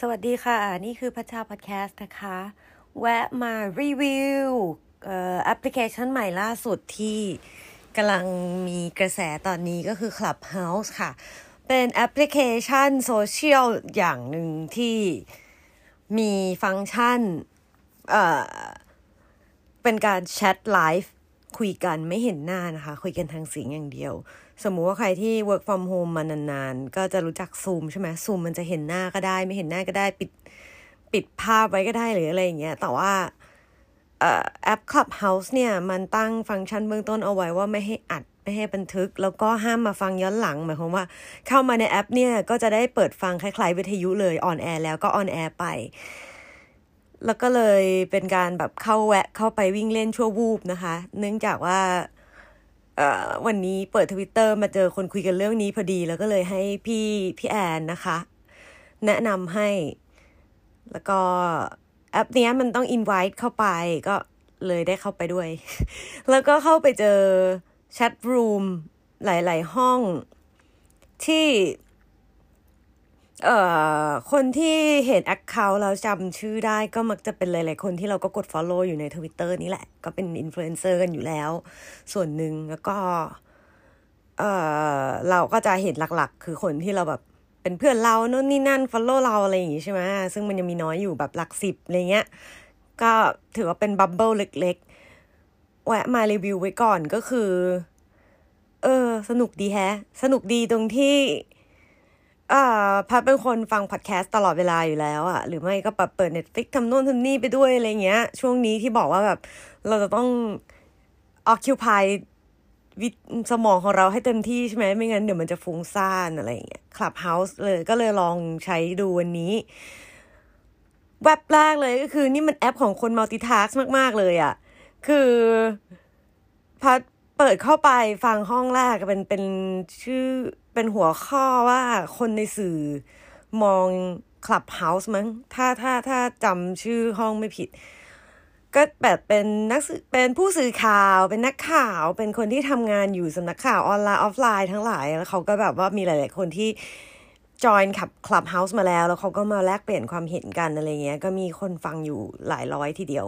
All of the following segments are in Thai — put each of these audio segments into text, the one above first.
สวัสดีค่ะ นี่คือพัชชาพอดแคสต์นะคะ แวะมารีวิวแอปพลิเคชันใหม่ล่าสุดที่กำลังมีกระแสตอนนี้ก็คือ Clubhouse ค่ะ เป็นแอปพลิเคชันโซเชียลอย่างหนึ่งที่มีฟังก์ชันเอ่อเป็นการแชทไลฟ์คุยกันไม่เห็นหน้านะคะ คุยกันทางเสียงอย่างเดียว สมมุติว่าใครที่ work from home มานานๆ ก็จะรู้จักซูมใช่ไหมซูมมันจะเห็นหน้าก็ได้ ไม่เห็นหน้าก็ได้ปิดปิดภาพไว้ก็ได้หรืออะไรอย่างเงี้ย แต่ว่าแอป Clubhouse เนี่ย มันตั้งฟังก์ชันเบื้องต้นเอาไว้ว่าไม่ให้อัด ไม่ให้บันทึก แล้วก็ห้ามมาฟังย้อนหลัง หมายความว่า เข้ามาในแอปเนี่ย ก็จะได้เปิดฟังคล้ายๆ วิทยุเลยออนแอร์แล้วก็ออนแอร์ไป แล้วก็เลยเป็นการแบบเข้าแวะเข้าไปวิ่งเล่นชั่ววูบนะคะ เนื่องจากว่า วันนี้เปิดทวิตเตอร์มาเจอคนคุยกันเรื่องนี้พอดี แล้วก็เลยให้พี่พี่แอนนะคะ แนะนำให้ แล้วก็แอปนี้มันต้อง invite เข้าไปก็เลยได้เข้าไปด้วย แล้วก็เข้าไปเจอ chat room หลาย ๆ ห้องที่ เอ่อคนที่เห็น account แล้วจำชื่อได้ก็มักจะเป็นหลายๆคนที่เราก็กด follow อยู่ในทวิตเตอร์นี่แหละ ก็เป็นอินฟลูเอนเซอร์กันอยู่แล้ว ส่วนหนึ่งแล้วก็เอ่อเราก็จะเห็นหลักๆ คือคนที่เราแบบเป็นเพื่อนเราโน่นนี่นั่น follow เราอะไรอย่างงี้ใช่ไหมซึ่งมันยังมีน้อยอยู่แบบหลักสิบอะไรเงี้ย ก็ถือว่าเป็น bubble เล็กๆแวะมารีวิวไว้ก่อนก็คือ เออ สนุกดีแฮะ สนุกดีตรงที่ อ่าพัดเป็นคนฟังพอดแคสต์ตลอดเวลาอยู่แล้วอะหรือไม่ก็แบบเปิด Netflix ทำโน่นทำนี่ไปด้วยอะไรเงี้ย ช่วงนี้ที่บอกว่าแบบเราจะต้อง occupy with สมองของเราให้เต็มที่ใช่ไหมไม่งั้นเดี๋ยวมันจะฟุ้งซ่านอะไรเงี้ย Clubhouse เลยก็เลยลองใช้ดูวันนี้ แวบแรกเลยก็คือนี่มันแอปของคน multitask มาก ๆ เลยอะคือพัดเปิดเข้าไปฟังห้องแรกเป็นเป็นชื่อ เป็นหัวข้อว่าคนในสื่อมอง Clubhouse มั้ง ถ้าถ้าถ้าจำชื่อห้องไม่ผิด ก็แบบเป็นนักเป็นผู้สื่อข่าว เป็นนักข่าว เป็นคนที่ทำงานอยู่สำนักข่าวออนไลน์ออฟไลน์ทั้งหลาย แล้วเขาก็แบบว่ามีหลาย ๆ คนที่ join club Clubhouse มาแล้ว แล้วเขาก็มาแลกเปลี่ยนความเห็นกันอะไรเงี้ย ก็มีคนฟังอยู่หลายร้อยทีเดียว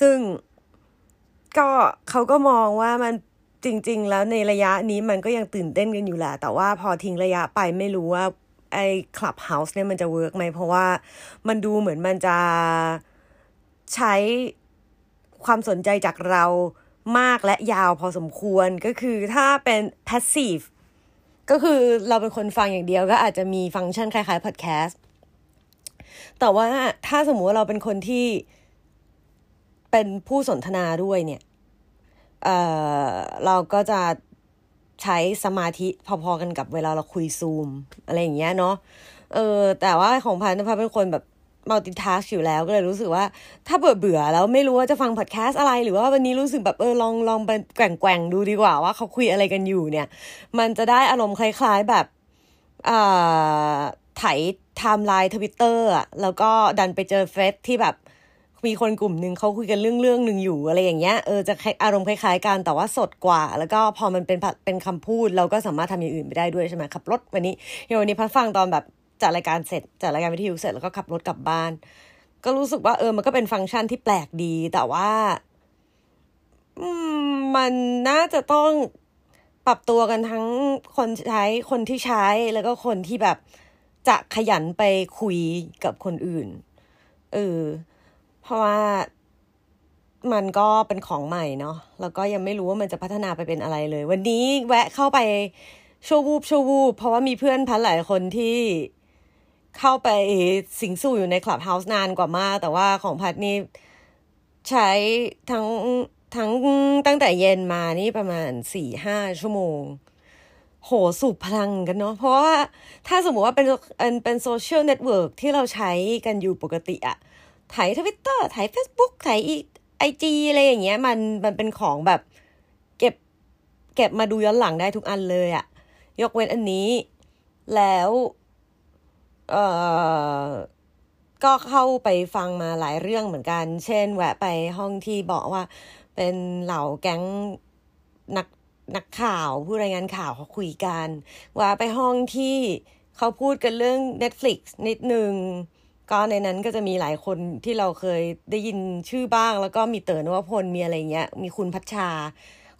ซึ่งก็เขาก็มองว่ามัน จริง ๆ แล้วในระยะนี้มันก็ยังตื่นเต้นกันอยู่แหละ แต่ว่าพอทิ้งระยะไปไม่รู้ว่าไอ้ Clubhouse เนี่ยมันจะ work ไหม เพราะว่ามันดูเหมือนมันจะใช้ความสนใจจากเรามากและยาวพอสมควรก็คือถ้าเป็น passive ก็คือเราเป็นคนฟังอย่างเดียวก็อาจจะมีฟังก์ชันคล้ายๆ podcast แต่ว่าถ้าสมมติว่าเราเป็นคนที่เป็นผู้สนทนาด้วยเนี่ย เอ่อเราก็จะใช้สมาธิพอๆกันกับเวลาเราคุยซูม อะไรอย่างเงี้ยเนาะเออแต่ว่าของพันธุ์พันเป็นคนแบบ multitask อยู่แล้วก็เลยรู้สึกว่า ถ้าเบื่อเบื่อแล้วไม่รู้ว่าจะฟังพอดแคสต์อะไรหรือว่าวันนี้รู้สึกแบบเออลองลองไปแกว่งแกว่งดูดีกว่าว่าเขาคุยอะไรกันอยู่เนี่ย มันจะได้อารมณ์คล้าย ๆแบบอ่าไถไทม์ไลน์ทวิตเตอร์อะแล้วก็ดันไปเจอเฟซที่แบบ มีคนกลุ่มหนึ่งเขาคุยกันเรื่องเรื่องหนึ่งอยู่อะไรอย่างเงี้ยเออจะอารมณ์คล้ายๆกันแต่ว่าสดกว่า แล้วก็พอมันเป็นเป็นคำพูดเราก็สามารถทำอย่างอื่นไปได้ด้วยใช่ไหมขับรถวันนี้เดี๋ยววันนี้พัดฟังตอนแบบจัดรายการเสร็จจัดรายการวิทยุเสร็จแล้วก็ขับรถกลับบ้าน ก็รู้สึกว่าเออมันก็เป็นฟังก์ชันที่แปลกดี แต่ว่ามันน่าจะต้องปรับตัวกันทั้งคนใช้คนที่ใช้แล้วก็คนที่แบบจะขยันไปคุยกับคนอื่น เออ เพราะว่ามันก็เป็นของใหม่เนาะแล้วก็ยังไม่รู้ว่ามันจะพัฒนาไปเป็นอะไรเลย วันนี้แวะเข้าไปโชวูบโชวูบเพราะว่ามีเพื่อนพันหลายคนที่เข้าไปสิงสู่อยู่ในคลับเฮาส์นานกว่ามาก แต่ว่าของพัดนี่ใช้ทั้งทั้งตั้งแต่เย็นมานี่ประมาณสี่ห้าชั่วโมง โหสูบพลังกันเนาะเพราะว่าถ้าสมมติว่าเป็นเป็นโซเชียลเน็ตเวิร์กที่เราใช้กันอยู่ปกติอะ ถ่ายทวิตเตอร์ถ่ายเฟซบุ๊กถ่ายไอจีอะไรอย่างเงี้ยมันมันเป็นของแบบ เก็บ เก็บมาดูย้อนหลังได้ทุกอันเลยอะยกเว้นอันนี้ แล้วเอ่อก็เข้าไปฟังมาหลายเรื่องเหมือนกัน เช่น แวะไปห้องที่บอกว่า เป็นเหล่าแก๊งนักนักข่าวผู้รายงานข่าวเขาคุยกัน ว่าไปห้องที่เขาพูดกันเรื่อง Netflix นิดนึง ก็ในนั้นก็จะมีหลายคนที่เราเคยได้ยินชื่อบ้าง แล้วก็มีเต๋อนวพลมีอะไรเงี้ย มีคุณพัชชา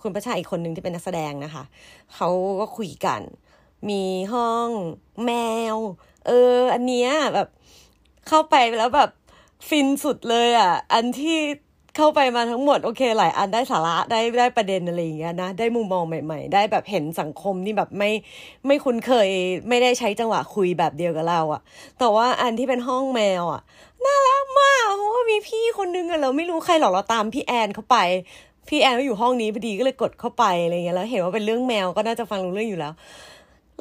คุณพัชชาอีกคนหนึ่งที่เป็นนักแสดงนะคะ เขาก็คุยกัน มีห้องแมว เออ อันเนี้ยแบบเข้าไปแล้วแบบฟินสุดเลยอะ อันที่ เข้าไปมาทั้งหมดโอเคหลายอันได้สาระได้ได้ประเด็นอะไรอย่างเงี้ยนะได้มุมมองใหม่ ๆ ได้แบบเห็นสังคมนี่แบบไม่ไม่คุ้นเคย ไม่ได้ใช้จังหวะคุยแบบเดียวกับเราอะแต่ว่าอันที่เป็นห้องแมวอะน่ารักมากเพราะว่ามีพี่คนนึงอะเราไม่รู้ใครหรอกเราตามพี่แอนเข้าไปพี่แอนก็อยู่ห้องนี้พอดีก็เลยกดเข้าไปอะไรเงี้ยแล้วเห็นว่าเป็นเรื่องแมวก็น่าจะฟังรู้เรื่องอยู่แล้ว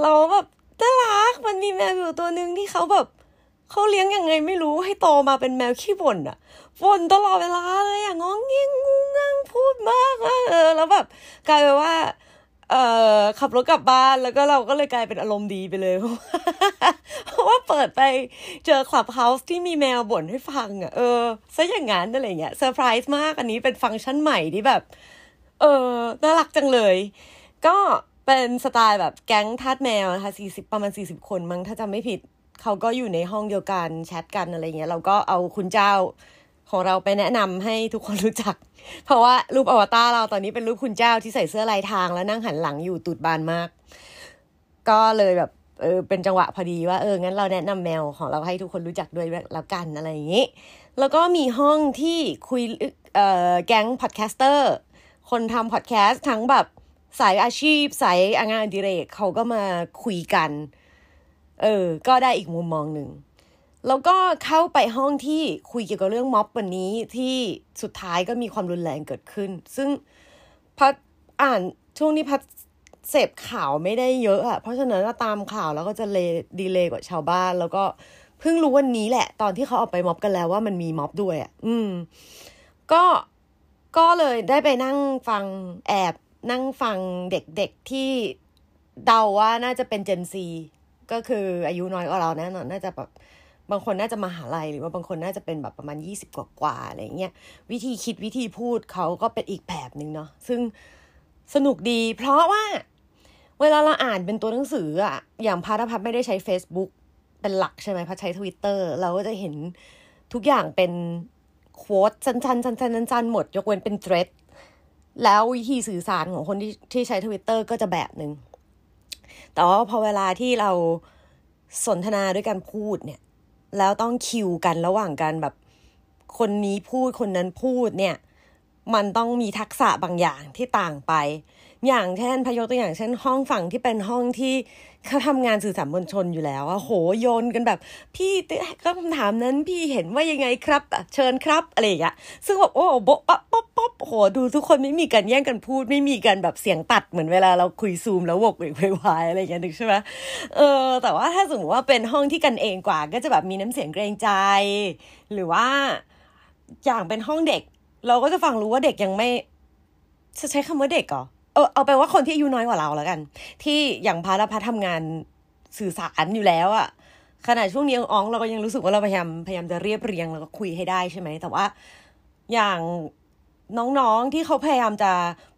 เราแบบน่ารักมันมีแมวอยู่ตัวหนึ่งที่เขาแบบ เขาเลี้ยงยังไงไม่รู้ให้โตมาเป็นแมวขี้บ่นอะบ่นตลอดเวลาเลยอะงองเงี้ยงงูงังพูดมากอะเออ แล้วแบบกลายเป็นว่า เอ่อขับรถกลับบ้านแล้วก็เราก็เลยกลายเป็นอารมณ์ดีไปเลยเพราะว่าเปิดไปเจอ Clubhouse ที่มีแมวบ่นให้ฟังอะ่ะเออซะอย่างนั้นอะไรเงี้ยเซอร์ไพรส์มากอันนี้เป็นฟังก์ชันใหม่ที่แบบ เออน่ารักจังเลย ก็เป็นสไตล์แบบแก๊งทาสแมวนะคะสี่สิบประมาณสี่สิบคนมั้งถ้าจำไม่ผิด เขาก็อยู่ในห้องเดียวกันแชทกันอะไรเงี้ยเราก็เอาคุณเจ้าของเราไปแนะนำให้ทุกคนรู้จัก เพราะว่ารูปอวตารเราตอนนี้เป็นรูปคุณเจ้าที่ใส่เสื้อลายทางแล้วนั่งหันหลังอยู่ตูดบานมาก ก็เลยแบบเออเป็นจังหวะพอดีว่าเอองั้นเราแนะนำแมวของเราให้ทุกคนรู้จักด้วยแล้วกันอะไรอย่างนี้ แล้วก็มีห้องที่คุยเอ่อแก๊งพอดแคสเตอร์คนทำพอดแคสต์ทั้งแบบสายอาชีพ สายงานอดิเรกเขาก็มาคุยกัน เออ ก็ได้อีกมุมมองหนึ่ง แล้วก็เข้าไปห้องที่คุยเกี่ยวกับเรื่องม็อบวันนี้ที่สุดท้ายก็มีความรุนแรงเกิดขึ้น ซึ่งพัดอ่านช่วงนี้พัดเสพข่าวไม่ได้เยอะอะเพราะฉะนั้นตามข่าวแล้วก็จะเลดีเลยกว่าชาวบ้าน แล้วก็เพิ่งรู้วันนี้แหละ ตอนที่เขาออกไปม็อบกันแล้วว่ามันมีม็อบด้วยอะอืม ก็ก็เลยได้ไปนั่งฟังแอบนั่งฟังเด็กๆที่เดาว่าน่าจะเป็นเจนซี ก็คืออายุน้อยกว่าเราแน่นอนน่าจะแบบบางคนน่าจะมาหาลัยหรือว่าบางคนน่าจะเป็นแบบประมาณยี่สิบกว่าๆอะไรเงี้ยวิธีคิดวิธีพูดเขาก็เป็นอีกแบบหนึ่งเนาะซึ่งสนุกดี เพราะว่าเวลาเราอ่านเป็นตัวหนังสืออะอย่างพาราพัฒไม่ได้ใช้ Facebook เป็นหลักใช่ไหมพัดใช้ทวิตเตอร์เราก็จะเห็นทุกอย่างเป็นโค้ดสั้นๆสั้นๆหมด ยกเว้นเป็นเทรดแล้ววิธีสื่อสารของคนที่ที่ใช้ทวิตเตอร์ก็จะแบบหนึ่ง แต่ว่าพอเวลาที่เราสนทนาด้วยการพูดเนี่ย แล้วต้องคิวกันระหว่างกันแบบคนนี้พูดคนนั้นพูดเนี่ย มันต้องมีทักษะบางอย่างที่ต่างไป อย่างเช่นพยกตัวอย่างเช่น ห้องฝั่งที่เป็นห้องที่ เขาทำงานสื่อสารมวลชนอยู่แล้วอะโหโยนกันแบบ พี่ก็คำถามนั้นพี่เห็นว่ายังไงครับเชิญครับอะไรอย่างเงี้ยซึ่งแบบโอ้โบ๊ะป๊บป๊บป๊บโหดูทุกคนไม่มีการแย่งกันพูด ไม่มีการแบบเสียงตัดเหมือนเวลาเราคุยซูมแล้ววกเวกวายอะไรอย่างเงี้ยนึกใช่ไหมเออแต่ว่าถ้าสมมติว่าเป็นห้องที่กันเองกว่า ก็จะแบบมีน้ำเสียงเกรงใจ หรือว่าอย่างเป็นห้องเด็ก เราก็จะฟังรู้ว่าเด็กยังไม่จะใช้คำว่าเด็กเหรอ เออเอาไปว่าคนที่อายุน้อยกว่าเราแล้วกัน ที่อย่างพาราพัททำงานสื่อสารอยู่แล้วอะขณะช่วงนี้อ้องเราก็ยังรู้สึกว่าเราพยายามพยายามจะเรียบเรียงแล้วก็คุยให้ได้ใช่ไหมแต่ว่าอย่างน้องๆที่เขาพยายามจะ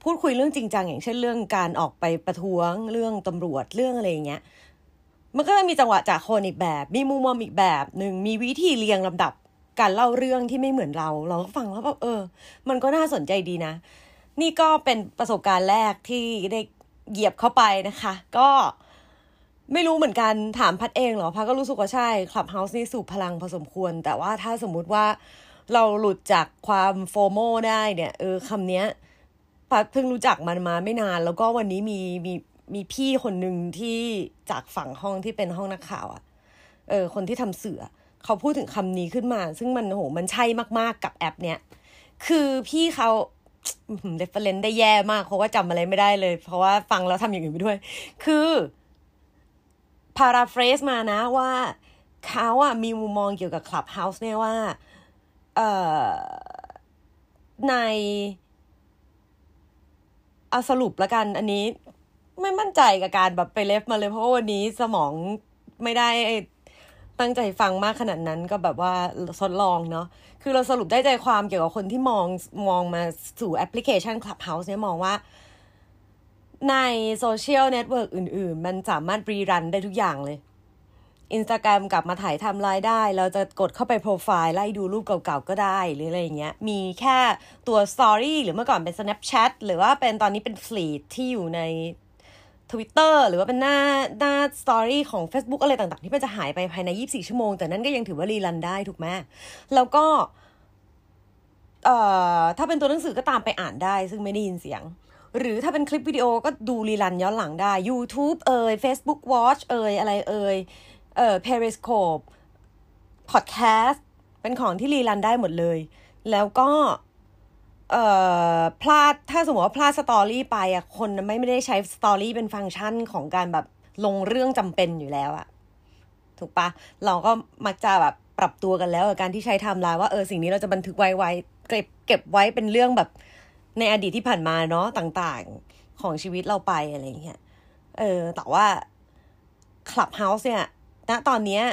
พูดคุยเรื่องจริงจังอย่างเช่นเรื่องการออกไปประท้วงเรื่องตำรวจเรื่องอะไรอย่างเงี้ยมันก็จะมีจังหวะจากคนอีกแบบ มีมุมมองอีกแบบหนึ่งมีวิธีเรียงลำดับการเล่าเรื่องที่ไม่เหมือนเรา เราก็ฟังแล้วแบบเออ มันก็น่าสนใจดีนะ นี่ก็เป็นประสบการณ์แรกที่ได้เหยียบเข้าไปนะคะ ก็ไม่รู้เหมือนกันถามพัดเองเหรอพัดก็รู้สึกว่าใช่ Clubhouse นี่สูบพลังพอสมควร แต่ว่าถ้าสมมุติว่าเราหลุดจากความ FOMO ได้เนี่ย เออคำนี้พัดเพิ่งรู้จักมันมาไม่นาน แล้วก็วันนี้มีมีมีพี่คนหนึ่งที่จากฝั่งห้องที่เป็นห้องนักข่าวอะ่ะ เออ คนที่ทำสื่อ เขาพูดถึงคำนี้ขึ้นมา ซึ่งมันโหมันใช่มากๆกับแอป เนี้ยคือพี่เขา reference ได้แย่มากเพราะว่าจำอะไรไม่ได้เลย เพราะว่าฟังแล้วทำอย่างอื่นไปด้วย คือ paraphrase มานะว่าเขาอะมีมุมมองเกี่ยวกับ Clubhouse เนี่ยว่า เอ่อ ในเอาสรุปแล้วกันอันนี้ ไม่มั่นใจกับการแบบไป ref มาเลย เพราะวันนี้สมองไม่ได้ ตั้งใจฟังมากขนาดนั้นก็แบบว่าทดลองเนาะ คือเราสรุปได้ใจความเกี่ยวกับคนที่มองมองมาสู่แอปพลิเคชัน Clubhouse เนี่ยมองว่า ในโซเชียลเน็ตเวิร์กอื่น ๆ มันสามารถ rerun ได้ทุกอย่างเลย Instagram กลับมาถ่ายทำรายได้ เราจะกดเข้าไปโปรไฟล์ไล่ดูรูปเก่าๆก็ได้ หรืออะไรอย่างเงี้ย มีแค่ตัว Story หรือเมื่อก่อนเป็น Snapchat หรือว่าเป็นตอนนี้เป็น Fleet ที่อยู่ใน Twitter หรือว่าเป็นหน้าหน้า Story ของ Facebook อะไรต่างๆ ที่มันจะหายไปภายใน 24 ชั่วโมง แต่นั่นก็ยังถือว่ารีรันได้ถูกไหมแล้วก็เอ่อถ้าเป็นตัวหนังสือก็ตามไปอ่านได้ ซึ่งไม่ได้ยินเสียง หรือถ้าเป็นคลิปวิดีโอก็ดูรีรันย้อนหลังได้ YouTube เอ่ย Facebook Watch เอ่ยอะไรเอ่ยเอ่อ Periscope Podcast เป็นของที่รีรันได้หมดเลย แล้วก็ เอ่อพลาดถ้าสมมติว่าพลาด story ไปอะคนไม่ไม่ได้ใช้ story เป็นฟังก์ชันของการแบบลงเรื่องจำเป็นอยู่แล้วอะถูกปะเราก็มักจะแบบปรับตัวกันแล้วกับการที่ใช้ไทม์ไลน์ว่าเออสิ่งนี้เราจะบันทึกไว้ไว้เก็บเก็บไว้เป็นเรื่องแบบในอดีตที่ผ่านมาเนาะต่างๆของชีวิตเราไปอะไรเงี้ยเออแต่ว่า Clubhouse เนี่ยณตอนเนี้ย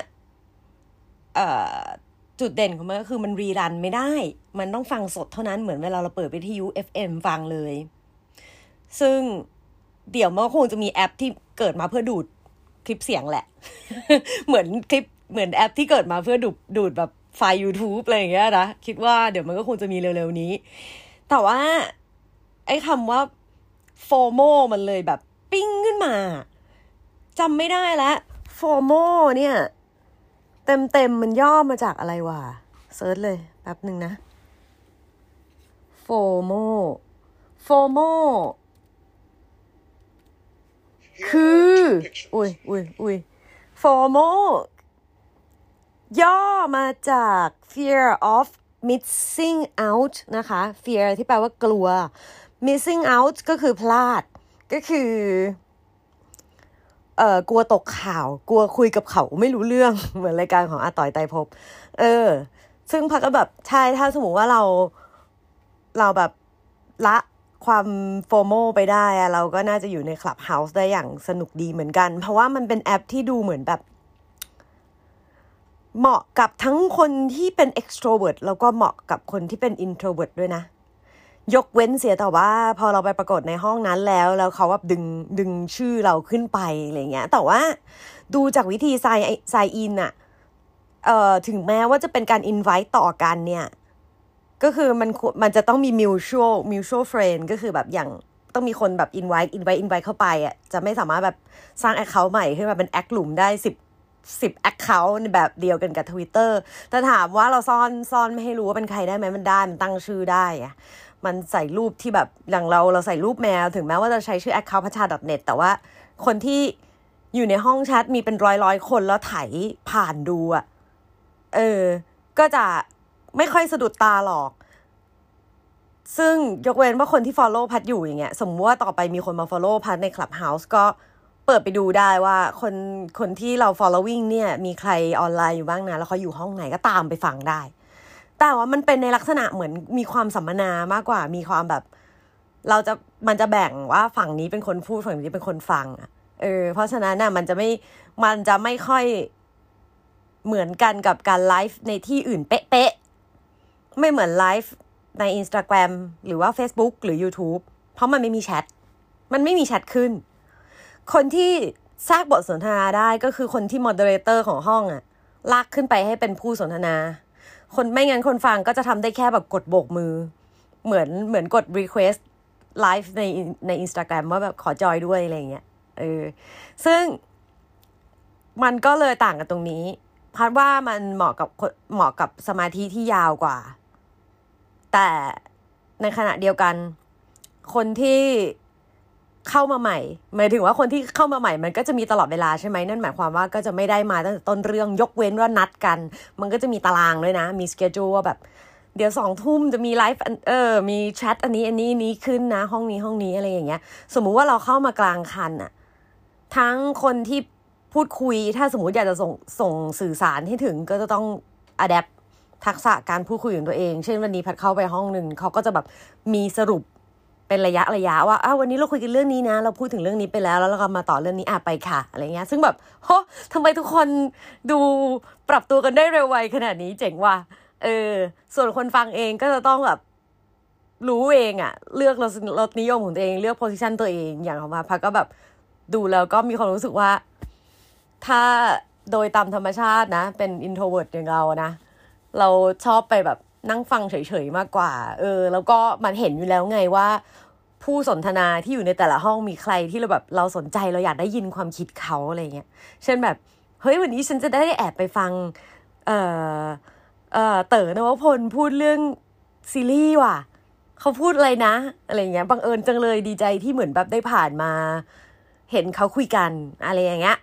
เอ่อ จุดเด่นของมันก็คือมันรีรันไม่ได้ มันต้องฟังสดเท่านั้นเหมือนเวลาเราเปิดวิทยุ FM ฟังเลย ซึ่งเดี๋ยวมันก็คงจะมีแอปที่เกิดมาเพื่อดูดคลิปเสียงแหละ เหมือนคลิปเหมือนแอปที่เกิดมาเพื่อดูดดูดแบบไฟล์ YouTube อะไรอย่างเงี้ยนะ คิดว่าเดี๋ยวมันก็คงจะมีเร็วๆนี้ แต่ว่า ไอ้คำว่าโฟโมมันเลยแบบปิ้งขึ้นมาจำไม่ได้แล้ว FOMO เนี่ย เต็มเต็มมันย่อมาจากอะไรวะ search เลยแป๊บหนึ่งนะ FOMO FOMO คืออุ้ยอุ้ยอุ้ย FOMO ย่อมาจาก fear of missing out นะคะ fear ที่แปลว่ากลัว missing out ก็คือพลาด ก็คือ เอ่อกลัวตกข่าว กลัวคุยกับเขาไม่รู้เรื่องเหมือนรายการของอาต่อยไตรภพเออ ซึ่งพักก็แบบใช่ถ้าสมมติว่าเราเราแบบละความโฟโมไปได้อะเราก็น่าจะอยู่ในคลับเฮาส์ได้อย่างสนุกดีเหมือนกัน เพราะว่ามันเป็นแอปที่ดูเหมือนแบบ เหมาะกับทั้งคนที่เป็น extrovert แล้วก็เหมาะกับคนที่เป็น introvert ด้วยนะ ยกเว้นเสียแต่ว่า พอเราไปปรากฏในห้องนั้นแล้ว แล้วเขาแบบดึงดึงชื่อเราขึ้นไปอะไรเงี้ย แต่ว่าดูจากวิธีไซไซอินอะเอ่อถึงแม้ว่าจะเป็นการ invite ต่อกันเนี่ย ก็คือมันมันจะต้องมี mutual mutual friend ก็คือแบบอย่างต้องมีคนแบบ invite invite invite เข้าไปอะจะไม่สามารถแบบสร้าง account ใหม่ขึ้นมาเป็นแอคหลุมได้สิบสิบ account แบบเดียวกันกับ Twitter แต่ถามว่าเราซ่อนซ่อนไม่ให้รู้ว่าเป็นใครได้ไหมมันได้มันตั้งชื่อได้อะ มันใส่รูปที่แบบอย่างเราเราใส่รูปแมว ถึงแม้ว่าจะใช้ชื่อ account พัชชา .net แต่ว่าคนที่อยู่ในห้องแชทมีเป็นร้อยร้อยคนแล้วไถผ่านดูอะเออ ก็จะไม่ค่อยสะดุดตาหรอก ซึ่งยกเว้นว่าคนที่ follow พัดอยู่อย่างเงี้ย สมมติว่าต่อไปมีคนมา follow พัดใน Clubhouse ก็เปิดไปดูได้ว่าคนคนที่เรา following เนี่ย มีใครออนไลน์อยู่บ้างนะ แล้วเขาอยู่ห้องไหนก็ตามไปฟังได้ แต่ว่ามันเป็นในลักษณะเหมือนมีความสัมมนามากกว่า มีความแบบ เราจะมันจะแบ่งว่าฝั่งนี้เป็นคนพูดฝั่งนี้เป็นคนฟังอะเออเพราะฉะนั้นน่ะมันจะไม่มันจะไม่ค่อยเหมือนกันกับการไลฟ์ในที่อื่นเป๊ะๆ ไม่เหมือนไลฟ์ใน Instagram หรือว่า Facebook หรือ YouTube เพราะมันไม่มีแชท มันไม่มีแชทขึ้น คนที่สร้างบทสนทนาได้ก็คือคนที่ moderator ของห้องอะลากขึ้นไปให้เป็นผู้สนทนา คนไม่งั้นคนฟังก็จะทำได้แค่แบบกดโบกมือ เหมือนเหมือนกด request ไลฟ์ในใน Instagram ว่าแบบขอจอยด้วยอะไรเงี้ยเออซึ่งมันก็เลยต่างกันตรงนี้พัดว่ามันเหมาะกับเหมาะกับสมาธิที่ยาวกว่า แต่ในขณะเดียวกัน คนที่ เข้ามาใหม่ หมายถึงว่าคนที่เข้ามาใหม่มันก็จะมีตลอดเวลาใช่ไหมนั่นหมายความว่าก็จะไม่ได้มาตั้งแต่ต้นเรื่องยกเว้นว่านัดกัน มันก็จะมีตารางด้วยนะ มีสเกจ l e ว่าแบบ เดี๋ยวสองทุ่มจะมีไลฟ์เออมีแชทอันนี้อันนี้นี้ขึ้นนะ ห้องนี้ห้องนี้อะไรอย่างเงี้ย สมมุติว่าเราเข้ามากลางคันอะทั้งคนที่พูดคุยถ้าสมมติอยากจะส่งส่งสื่อสารให้ถึงก็จะต้องอัดแอปทักษะการพูดคุยของตัวเอง เช่นวันนี้พัดเข้าไปห้องหนึ่งเขาก็จะแบบมีสรุป เป็นระยะระยะว่าอ้าววันนี้เราคุยกันเรื่องนี้นะ เราพูดถึงเรื่องนี้ไปแล้ว แล้วเราก็มาต่อเรื่องนี้อะไปค่ะ อะไรเงี้ย ซึ่งแบบโหทำไมทุกคนดูปรับตัวกันได้เร็วไวขนาดนี้เจ๋งว่ะเออ ส่วนคนฟังเองก็จะต้องแบบรู้เองอะเลือกรสรสนิยมของตัวเองเลือกโพสิชันตัวเองอย่างของมาพักก็แบบดูแล้วก็มีความรู้สึกว่า ถ้าโดยตามธรรมชาตินะ เป็น introvert อย่างเรานะ เราชอบไปแบบ นั่งฟังเฉยๆมากกว่า เออ แล้วก็มันเห็นอยู่แล้วไงว่า ผู้สนทนาที่อยู่ในแต่ละห้องมีใครที่เราแบบเราสนใจเราอยากได้ยินความคิดเขาอะไรเงี้ย เช่นแบบ เฮ้ยวันนี้ฉันจะได้แอบไปฟัง เอ่อ เอ่อ เต๋อนวพลพูดเรื่องซีรีส์ว่ะ เขาพูดอะไรนะ อะไรเงี้ย บังเอิญจังเลยดีใจที่เหมือนแบบได้ผ่านมา เห็นเขาคุยกันอะไรอย่างเงี้ย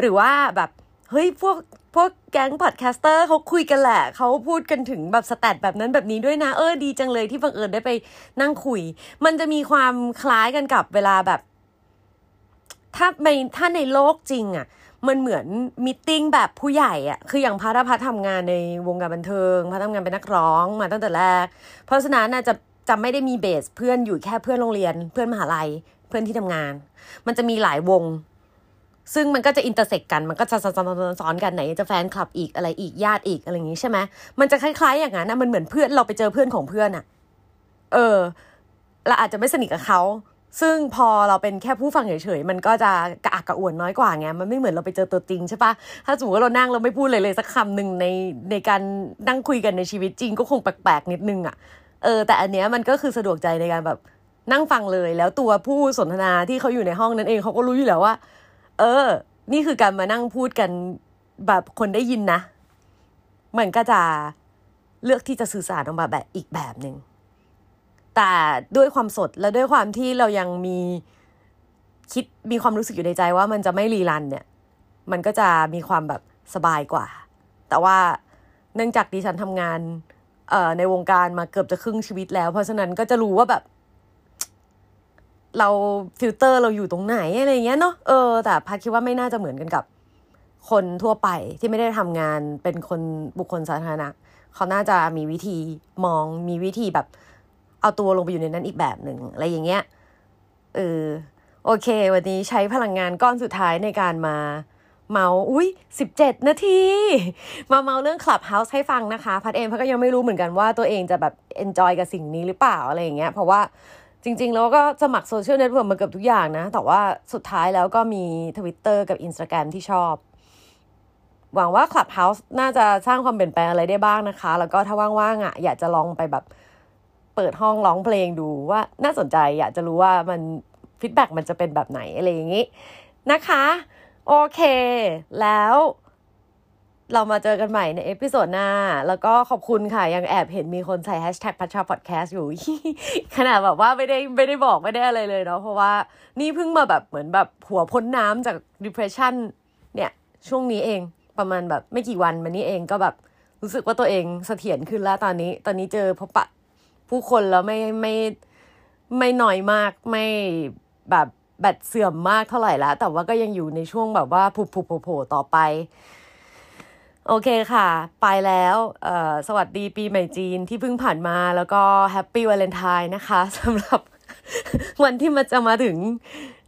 หรือว่าแบบ เฮ้ยพวก พวกแก๊ง podcaster เขาคุยกันแหละเขาพูดกันถึงแบบ stat แบบนั้นแบบนี้ด้วยนะ เออดีจังเลยที่บังเอิญได้ไปนั่งคุย มันจะมีความคล้ายกันกับเวลาแบบ ถ้าในถ้าในโลกจริงอะ่ะมันเหมือน meeting แบบผู้ใหญ่อะ่ะคืออย่างพัทพัททำงานในวงการบันเทิงพัททำงานเป็นนักร้องมาตั้งแต่แรก เพราะฉะนั้นน่ะจะจะไม่ได้มี base เพื่อนอยู่แค่เพื่อนโรงเรียน เพื่อนมหาลัย เพื่อนที่ทำงาน มันจะมีหลายวง ซึ่งมันก็จะ intersect กันมันก็จะซ้อนกันไหนจะแฟนคลับอีกอะไรอีกญาติอีกอะไรอย่างนี้ใช่ไหมมันจะคล้ายๆอย่างนั้นนะมันเหมือนเพื่อนเราไปเจอเพื่อนของเพื่อนอะเออเราอาจจะไม่สนิทกับเขาซึ่งพอเราเป็นแค่ผู้ฟังเฉยๆ มันก็จะกระอักกระอ่วนน้อยกว่าไง มันไม่เหมือนเราไปเจอตัวจริงใช่ปะถ้าสมมติว่าเรานั่งเราไม่พูดเลยเลยสักคำหนึ่งในในการนั่งคุยกันในชีวิตจริงก็คงแปลกๆนิดนึงอะเออ แต่อันเนี้ยมันก็คือสะดวกใจในการแบบนั่งฟังเลย แล้วตัวผู้สนทนาที่เขาอยู่ในห้องนั้นเองเขาก็รู้อยู่แล้วว่า เออ นี่คือการมานั่งพูดกันแบบคนได้ยินนะ มันก็จะเลือกที่จะสื่อสารออกมาแบบอีกแบบหนึ่งแต่ด้วยความสดและด้วยความที่เรายังมีคิดมีความรู้สึกอยู่ในใจว่ามันจะไม่ rerun เนี่ย มันก็จะมีความแบบสบายกว่า แต่ว่าเนื่องจากดิฉันทำงานเอ่อในวงการมาเกือบจะครึ่งชีวิตแล้ว เพราะฉะนั้นก็จะรู้ว่าแบบ เราฟิลเตอร์เราอยู่ตรงไหนอะไรเงี้ยเนาะเออแต่พัดคิดว่าไม่น่าจะเหมือนกันกับคนทั่วไปที่ไม่ได้ทำงานเป็นคนบุคคลสาธารณะเขาน่าจะมีวิธีมองมีวิธีแบบเอาตัวลงไปอยู่ในนั้นอีกแบบหนึ่งอะไรอย่างเงี้ยเออโอเค วันนี้ใช้พลังงานก้อนสุดท้ายในการมาเมาท์อุ้ยสิบเจ็ดนาที มาเมาท์เรื่อง Clubhouse ให้ฟังนะคะ พัดเองพัดก็ยังไม่รู้เหมือนกันว่าตัวเองจะแบบ enjoy กับสิ่งนี้หรือเปล่าอะไรอย่างเงี้ยเพราะว่า จริง ๆ แล้วก็สมัครโซเชียลเน็ตเวิร์กมาเกือบทุกอย่างนะ แต่ว่าสุดท้ายแล้วก็มี Twitter กับ Instagram ที่ชอบ หวังว่า Clubhouse น่าจะสร้างความเปลี่ยนแปลงอะไรได้บ้างนะคะ แล้วก็ถ้าว่างๆอะอยากจะลองไปแบบเปิดห้องร้องเพลงดูว่าน่าสนใจอยากจะรู้ว่ามัน feedback มันจะเป็นแบบไหนอะไรอย่างนี้นะคะ โอเค แล้ว เรามาเจอกันใหม่ใน episode หน้า แล้วก็ขอบคุณค่ะ ยังแอบเห็นมีคนใส่แฮชแท็กพัชชาพอดแคสต์อยู่ ขนาดแบบว่าไม่ได้ไม่ได้บอกไม่ได้อะไรเลยเนาะเพราะว่านี่เพิ่งมาแบบเหมือนแบบหัวพ้นน้ำจาก depression เนี่ยช่วงนี้เองประมาณแบบไม่กี่วันมานี้เองก็แบบรู้สึกว่าตัวเองเสถียรขึ้นแล้วตอนนี้ ตอนนี้เจอพบปะผู้คนแล้วไม่ไม่ไม่เหนื่อยมากไม่แบบแบตเสื่อมมากเท่าไหร่แล้ว แต่ว่าก็ยังอยู่ในช่วงแบบว่าผลุบผลุบโผล่ต่อไป โอเคค่ะ ไปแล้วเอ่อสวัสดีปีใหม่จีนที่เพิ่งผ่านมาแล้วก็ happy Valentine นะคะสำหรับวันที่มันจะมาถึง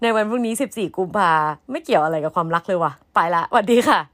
ในวันพรุ่งนี้ 14 กุมภาไม่เกี่ยวอะไรกับความรักเลยว่ะ ไปละสวัสดีค่ะ